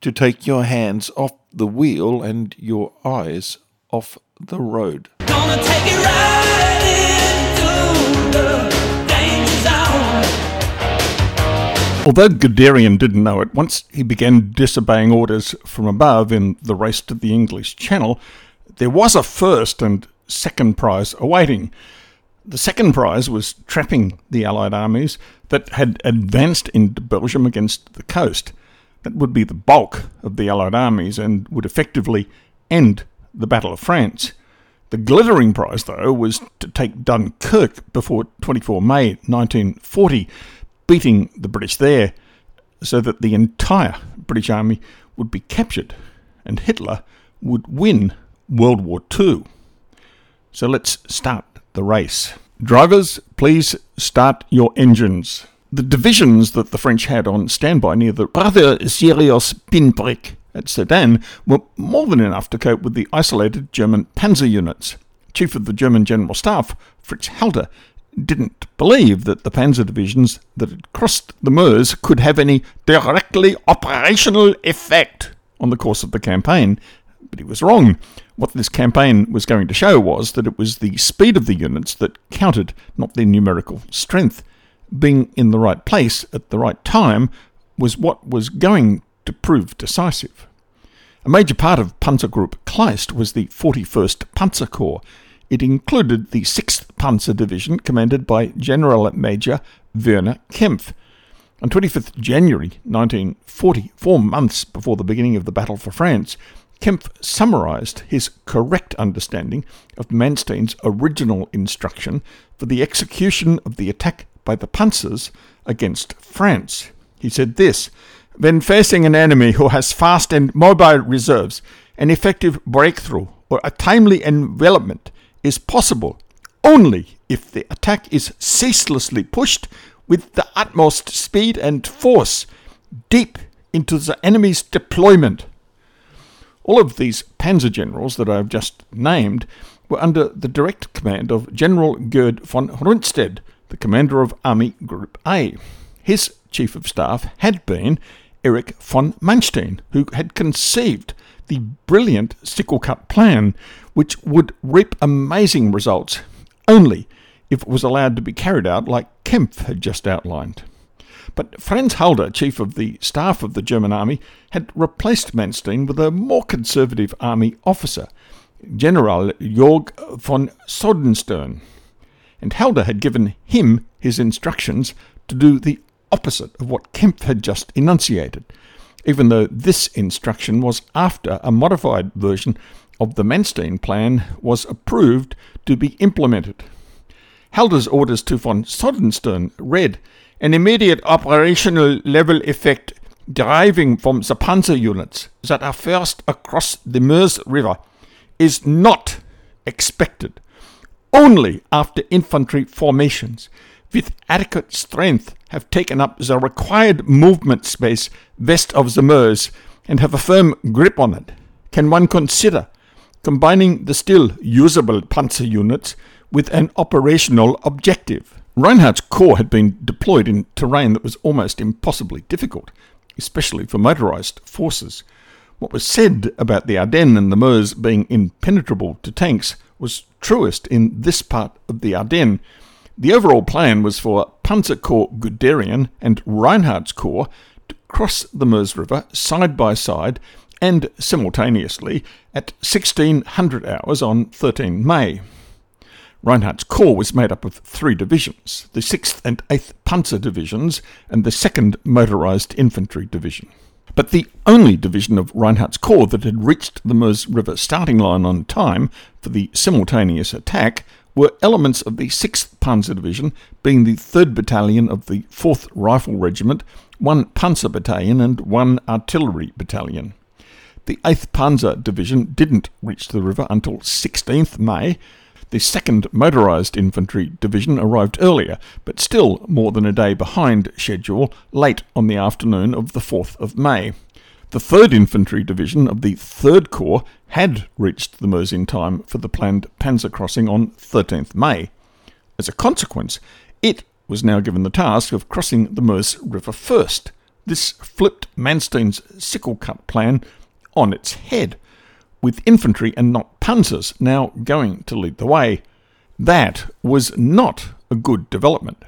to take your hands off the wheel and your eyes off the road. Although Guderian didn't know it, once he began disobeying orders from above in the race to the English Channel, there was a first and second prize awaiting. The second prize was trapping the Allied armies that had advanced into Belgium against the coast. That would be the bulk of the Allied armies and would effectively end the Battle of France. The glittering prize, though, was to take Dunkirk before 24 May 1940, beating the British there so that the entire British army would be captured and Hitler would win World War II. So let's start the race. Drivers, please start your engines. The divisions that the French had on standby near the rather serious pinprick at Sedan were more than enough to cope with the isolated German panzer units. Chief of the German General Staff, Fritz Halder, didn't believe that the panzer divisions that had crossed the Meuse could have any directly operational effect on the course of the campaign, but he was wrong. What this campaign was going to show was that it was the speed of the units that counted, not their numerical strength. Being in the right place at the right time was what was going to prove decisive. A major part of Panzergroup Kleist was the 41st Panzer Corps. It included the 6th Panzer Division, commanded by General Major Werner Kempf. On 25th January 1940, four months before the beginning of the battle for France, Kempf summarized his correct understanding of Manstein's original instruction for the execution of the attack by the Panzers against France. He said this When facing an enemy who has fast and mobile reserves, an effective breakthrough or a timely envelopment is possible only if the attack is ceaselessly pushed with the utmost speed and force deep into the enemy's deployment. All of these panzer generals that I have just named were under the direct command of General Gerd von Rundstedt, the commander of Army Group A. His chief of staff had been Erich von Manstein, who had conceived the brilliant sickle cut plan, which would reap amazing results only if it was allowed to be carried out like Kempf had just outlined. But Franz Halder, chief of the staff of the German army, had replaced Manstein with a more conservative army officer, General Georg von Sodenstern. And Halder had given him his instructions to do the opposite of what Kempf had just enunciated, even though this instruction was after a modified version of the Manstein plan was approved to be implemented. Halder's orders to von Sodenstern read an immediate operational level effect deriving from the panzer units that are first across the Meuse River is not expected only after infantry formations with adequate strength have taken up the required movement space west of the Meuse and have a firm grip on it. Can one consider combining the still usable panzer units with an operational objective? Reinhardt's corps had been deployed in terrain that was almost impossibly difficult, especially for motorized forces. What was said about the Ardennes and the Meuse being impenetrable to tanks was truest in this part of the Ardennes. The overall plan was for Panzer Corps Guderian and Reinhardt's corps to cross the Meuse River side by side and simultaneously at 1600 hours on 13 May. Reinhardt's corps was made up of three divisions the 6th and 8th Panzer Divisions and the 2nd Motorized Infantry Division. But the only division of Reinhardt's corps that had reached the Meuse River starting line on time for the simultaneous attack were elements of the 6th Panzer Division, being the 3rd Battalion of the 4th Rifle Regiment, 1 Panzer Battalion, and 1 Artillery Battalion. The 8th Panzer Division didn't reach the river until 16th May. The 2nd Motorised Infantry Division arrived earlier, but still more than a day behind schedule, late on the afternoon of the 4th of May. The 3rd Infantry Division of the 3rd Corps had reached the Meuse in time for the planned panzer crossing on 13th May. As a consequence, it was now given the task of crossing the Meuse River first. This flipped Manstein's sickle cut plan on its head, with infantry and not panzers now going to lead the way. That was not a good development.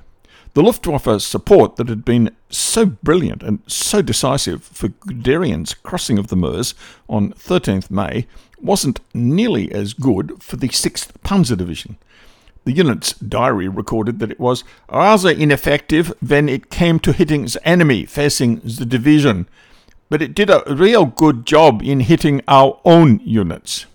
The Luftwaffe's support that had been so brilliant and so decisive for Guderian's crossing of the Meuse on 13th May wasn't nearly as good for the 6th Panzer Division. The unit's diary recorded that it was rather ineffective when it came to hitting the enemy facing the division, but it did a real good job in hitting our own units.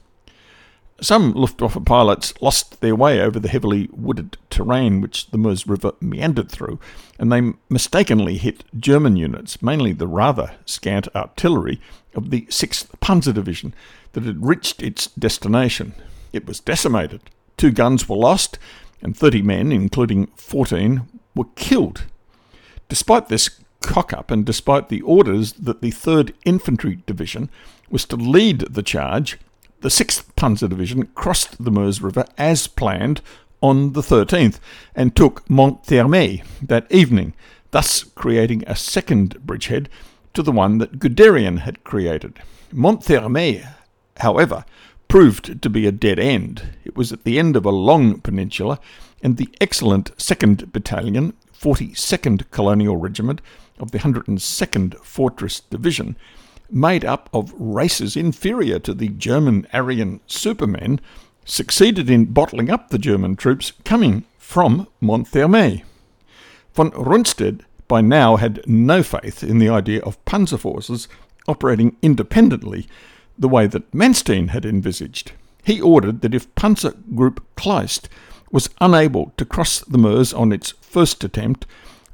Some Luftwaffe pilots lost their way over the heavily wooded terrain which the Meuse River meandered through, and they mistakenly hit German units, mainly the rather scant artillery of the 6th Panzer Division, that had reached its destination. It was decimated. Two guns were lost, and 30 men, including 14, were killed. Despite this cock up, and despite the orders that the 3rd Infantry Division was to lead the charge, the 6th Panzer Division crossed the Meuse River as planned on the 13th and took Monthermé that evening, thus creating a second bridgehead to the one that Guderian had created. Monthermé, however, proved to be a dead end. It was at the end of a long peninsula, and the excellent 2nd Battalion, 42nd Colonial Regiment of the 102nd Fortress Division, made up of races inferior to the German Aryan supermen, succeeded in bottling up the German troops coming from Monthermé. Von Rundstedt by now had no faith in the idea of panzer forces operating independently the way that Manstein had envisaged. He ordered that if Panzer Group Kleist was unable to cross the Meuse on its first attempt,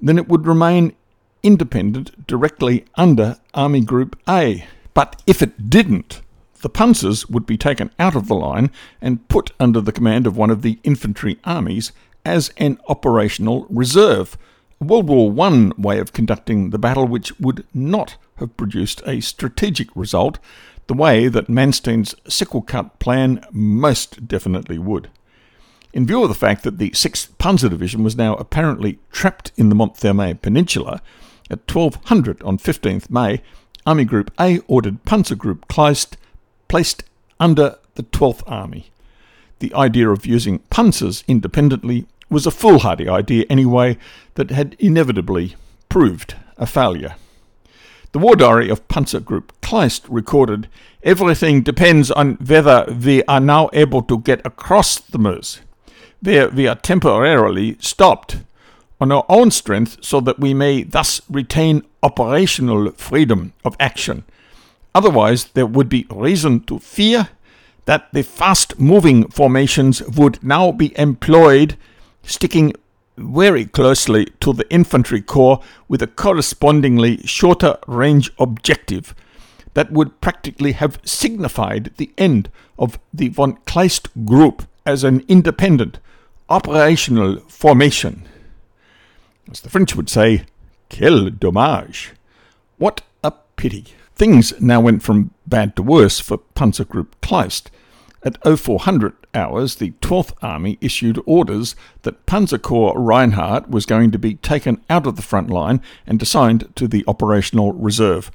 then it would remain independent directly under Army Group A. But if it didn't, the panzers would be taken out of the line and put under the command of one of the infantry armies as an operational reserve. A World War I way of conducting the battle which would not have produced a strategic result the way that Manstein's sickle cut plan most definitely would. In view of the fact that the 6th Panzer Division was now apparently trapped in the Monthermé Peninsula, at 1200 on 15th May, Army Group A ordered Panzer Group Kleist placed under the 12th Army. The idea of using panzers independently was a foolhardy idea anyway that had inevitably proved a failure. The war diary of Panzer Group Kleist recorded Everything depends on whether we are now able to get across the Meuse, where we are temporarily stopped on our own strength so that we may thus retain operational freedom of action. Otherwise, there would be reason to fear that the fast moving formations would now be employed, sticking very closely to the infantry corps with a correspondingly shorter range objective that would practically have signified the end of the von Kleist group as an independent operational formation. As the French would say, quel dommage. What a pity. Things now went from bad to worse for Panzer Group Kleist. At 0400 hours, the 12th Army issued orders that Panzer Corps Reinhardt was going to be taken out of the front line and assigned to the operational reserve.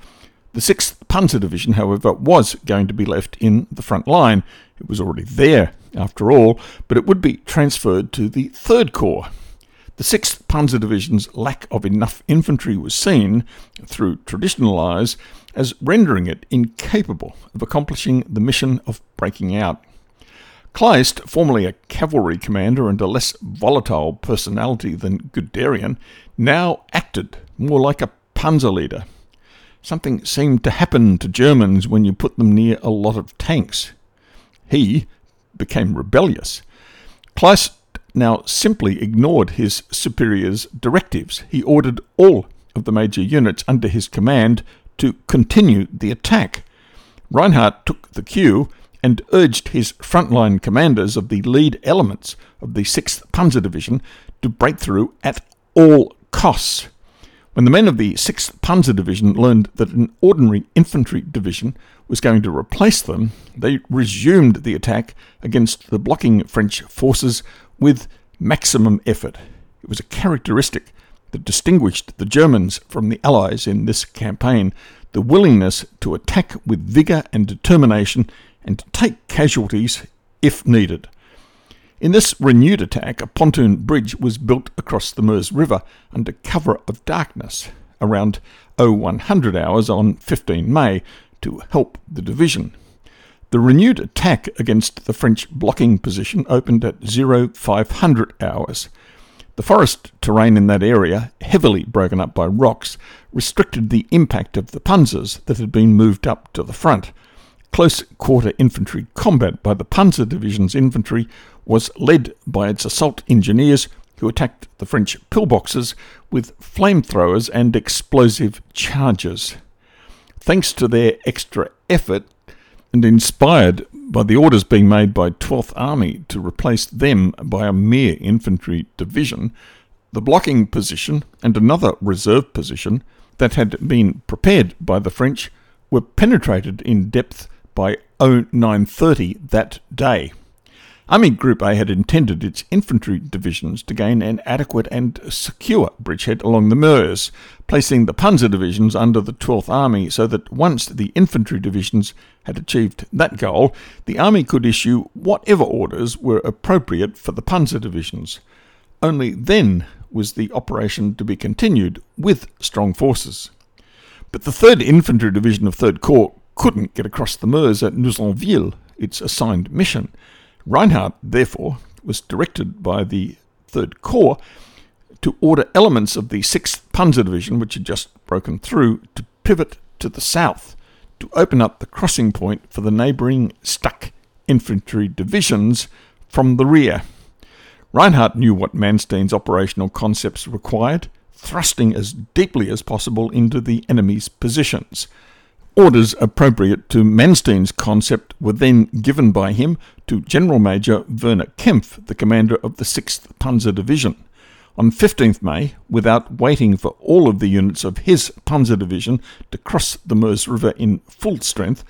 The 6th Panzer Division, however, was going to be left in the front line. It was already there, after all, but it would be transferred to the 3rd Corps. The 6th Panzer Division's lack of enough infantry was seen, through traditional eyes, as rendering it incapable of accomplishing the mission of breaking out. Kleist, formerly a cavalry commander and a less volatile personality than Guderian, now acted more like a panzer leader. Something seemed to happen to Germans when you put them near a lot of tanks. He became rebellious. Kleist now simply ignored his superior's directives. He ordered all of the major units under his command to continue the attack. Reinhardt took the cue and urged his frontline commanders of the lead elements of the 6th Panzer Division to break through at all costs. When the men of the 6th Panzer Division learned that an ordinary infantry division was going to replace them, they resumed the attack against the blocking French forces with maximum effort. It was a characteristic that distinguished the Germans from the Allies in this campaign the willingness to attack with vigour and determination and to take casualties if needed. In this renewed attack, a pontoon bridge was built across the Meuse River under cover of darkness around 0100 hours on 15 May to help the division. The renewed attack against the French blocking position opened at 0500 hours. The forest terrain in that area, heavily broken up by rocks, restricted the impact of the panzers that had been moved up to the front. Close quarter infantry combat by the Panzer Division's infantry was led by its assault engineers who attacked the French pillboxes with flamethrowers and explosive charges. Thanks to their extra effort, and inspired by the orders being made by 12th Army to replace them by a mere infantry division, the blocking position and another reserve position that had been prepared by the French were penetrated in depth by 0930 that day. Army Group A had intended its infantry divisions to gain an adequate and secure bridgehead along the Meuse, placing the panzer divisions under the 12th Army so that once the infantry divisions had achieved that goal, the Army could issue whatever orders were appropriate for the panzer divisions. Only then was the operation to be continued with strong forces. But the 3rd Infantry Division of 3rd Corps couldn't get across the Meuse at Nouzonville, its assigned mission. Reinhardt, therefore, was directed by the Third Corps to order elements of the 6th Panzer Division, which had just broken through, to pivot to the south to open up the crossing point for the neighbouring Stuck infantry divisions from the rear. Reinhardt knew what Manstein's operational concepts required, thrusting as deeply as possible into the enemy's positions. Orders appropriate to Manstein's concept were then given by him to General Major Werner Kempf, the commander of the 6th Panzer Division. On 15th May, without waiting for all of the units of his Panzer Division to cross the Meuse River in full strength,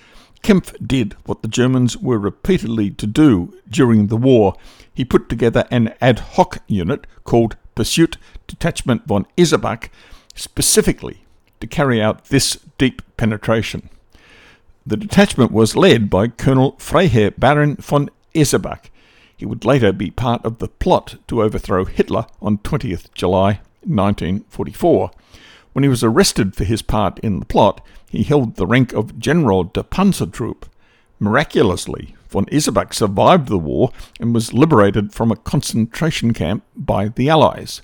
Kempf did what the Germans were repeatedly to do during the war. He put together an ad hoc unit called Pursuit Detachment von Esebeck specifically to carry out this deep penetration. The detachment was led by Colonel Freiherr Baron von Esebeck. He would later be part of the plot to overthrow Hitler on 20th July 1944. When he was arrested for his part in the plot, he held the rank of General der Panzertruppe. Miraculously, von Esebeck survived the war and was liberated from a concentration camp by the Allies.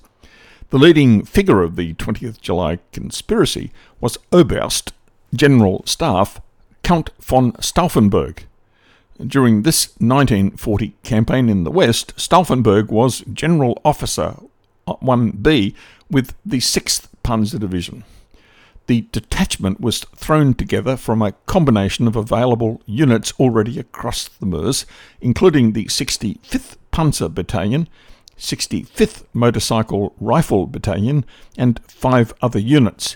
The leading figure of the 20th July conspiracy was Oberst General Staff Count von Stauffenberg. During this 1940 campaign in the West, Stauffenberg was General Officer 1B with the 6th Panzer Division. The detachment was thrown together from a combination of available units already across the Meuse, including the 65th Panzer Battalion, 65th Motorcycle Rifle Battalion, and five other units.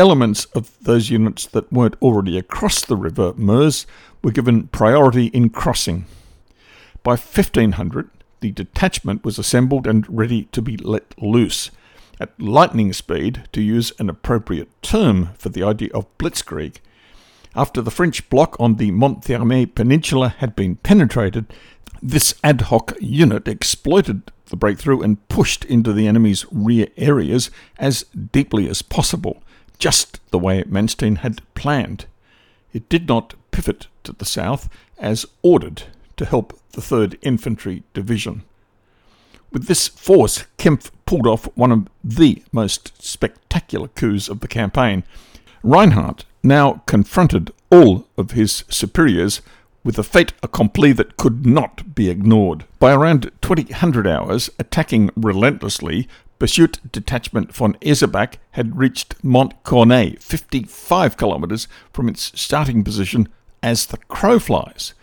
Elements of those units that weren't already across the River Meuse were given priority in crossing. By 1500, the detachment was assembled and ready to be let loose. At lightning speed, to use an appropriate term for the idea of blitzkrieg, after the French block on the Monthermé Peninsula had been penetrated, this ad hoc unit exploited the breakthrough and pushed into the enemy's rear areas as deeply as possible, just the way Manstein had planned. It did not pivot to the south as ordered to help the 3rd Infantry Division. With this force, Kempf pulled off one of the most spectacular coups of the campaign. Reinhardt now confronted all of his superiors with a fait accompli that could not be ignored. By around 2000 hours, attacking relentlessly, Pursuit Detachment von Esebeck had reached Mont Cornet, 55 kilometres from its starting position as the crow flies.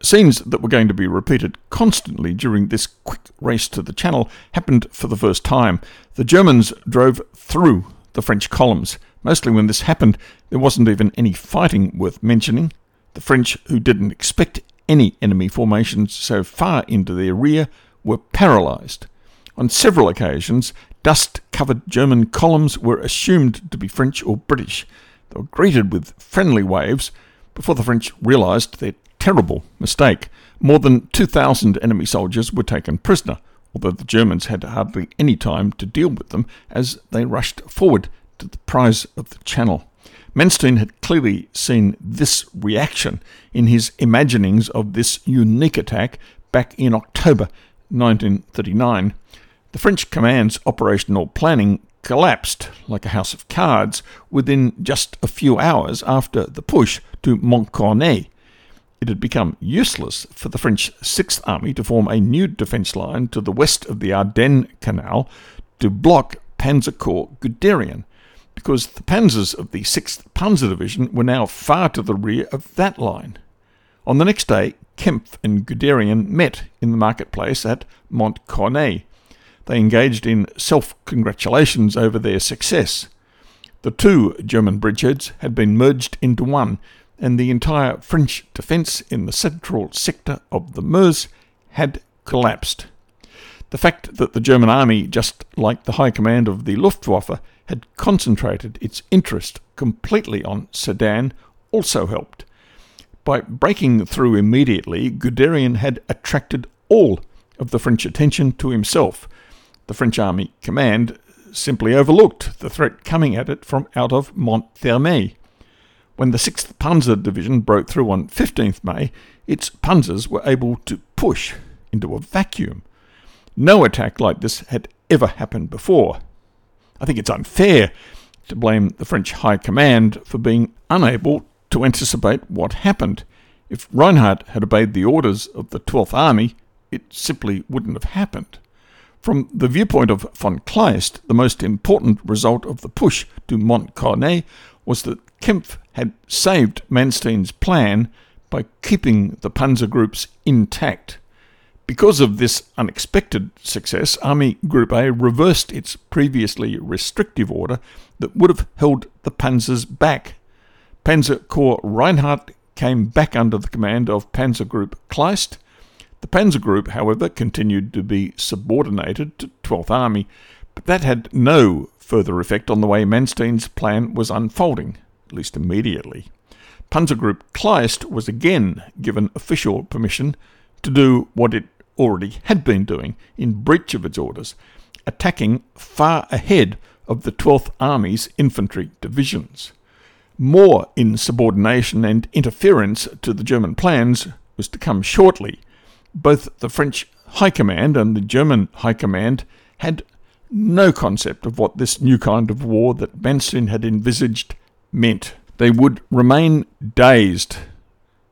Scenes that were going to be repeated constantly during this quick race to the Channel happened for the first time. The Germans drove through the French columns. Mostly when this happened, there wasn't even any fighting worth mentioning. The French, who didn't expect any enemy formations so far into their rear, were paralysed. On several occasions, dust covered German columns were assumed to be French or British. They were greeted with friendly waves before the French realised their terrible mistake. More than 2,000 enemy soldiers were taken prisoner, although the Germans had hardly any time to deal with them as they rushed forward to the prize of the Channel. Manstein had clearly seen this reaction in his imaginings of this unique attack back in October 1939. The French command's operational planning collapsed like a house of cards within just a few hours after the push to Montcornet. It had become useless for the French Sixth Army to form a new defence line to the west of the Ardennes Canal to block Panzer Corps Guderian because the panzers of the 6th Panzer Division were now far to the rear of that line. On the next day, Kempf and Guderian met in the marketplace at Montcornet. They engaged in self congratulations over their success. The two German bridgeheads had been merged into one, and the entire French defence in the central sector of the Meuse had collapsed. The fact that the German army, just like the high command of the Luftwaffe, had concentrated its interest completely on Sedan also helped. By breaking through immediately, Guderian had attracted all of the French attention to himself. The French army command simply overlooked the threat coming at it from out of Monthermé. When the 6th Panzer Division broke through on 15th May, its panzers were able to push into a vacuum. No attack like this had ever happened before. I think it's unfair to blame the French High Command for being unable to anticipate what happened. If Reinhardt had obeyed the orders of the 12th Army, it simply wouldn't have happened. From the viewpoint of von Kleist, the most important result of the push to Montcornet was that Kempf had saved Manstein's plan by keeping the panzer groups intact. Because of this unexpected success, Army Group A reversed its previously restrictive order that would have held the panzers back. Panzer Corps Reinhardt came back under the command of Panzer Group Kleist. The Panzer Group, however, continued to be subordinated to 12th Army, but that had no further effect on the way Manstein's plan was unfolding, at least immediately. Panzer Group Kleist was again given official permission to do what it already had been doing in breach of its orders, attacking far ahead of the 12th Army's infantry divisions. More insubordination and interference to the German plans was to come shortly. Both the French High Command and the German High Command had no concept of what this new kind of war that Manstein had envisaged meant. They would remain dazed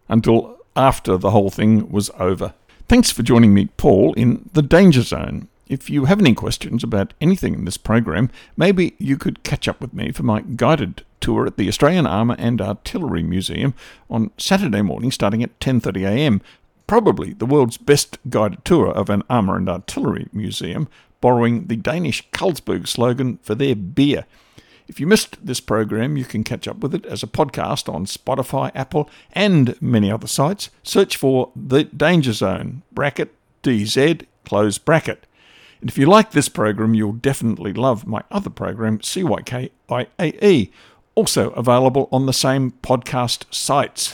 until after the whole thing was over. Thanks for joining me, Paul, in the Danger Zone. If you have any questions about anything in this program, maybe you could catch up with me for my guided tour at the Australian Armour and Artillery Museum on Saturday morning starting at 10:30 a.m. Probably the world's best guided tour of an armour and artillery museum, borrowing the Danish Carlsberg slogan for their beer. If you missed this program, you can catch up with it as a podcast on Spotify, Apple, and many other sites. Search for The Danger Zone, bracket DZ, close bracket. And if you like this program, you'll definitely love my other program, CYKIAE, also available on the same podcast sites.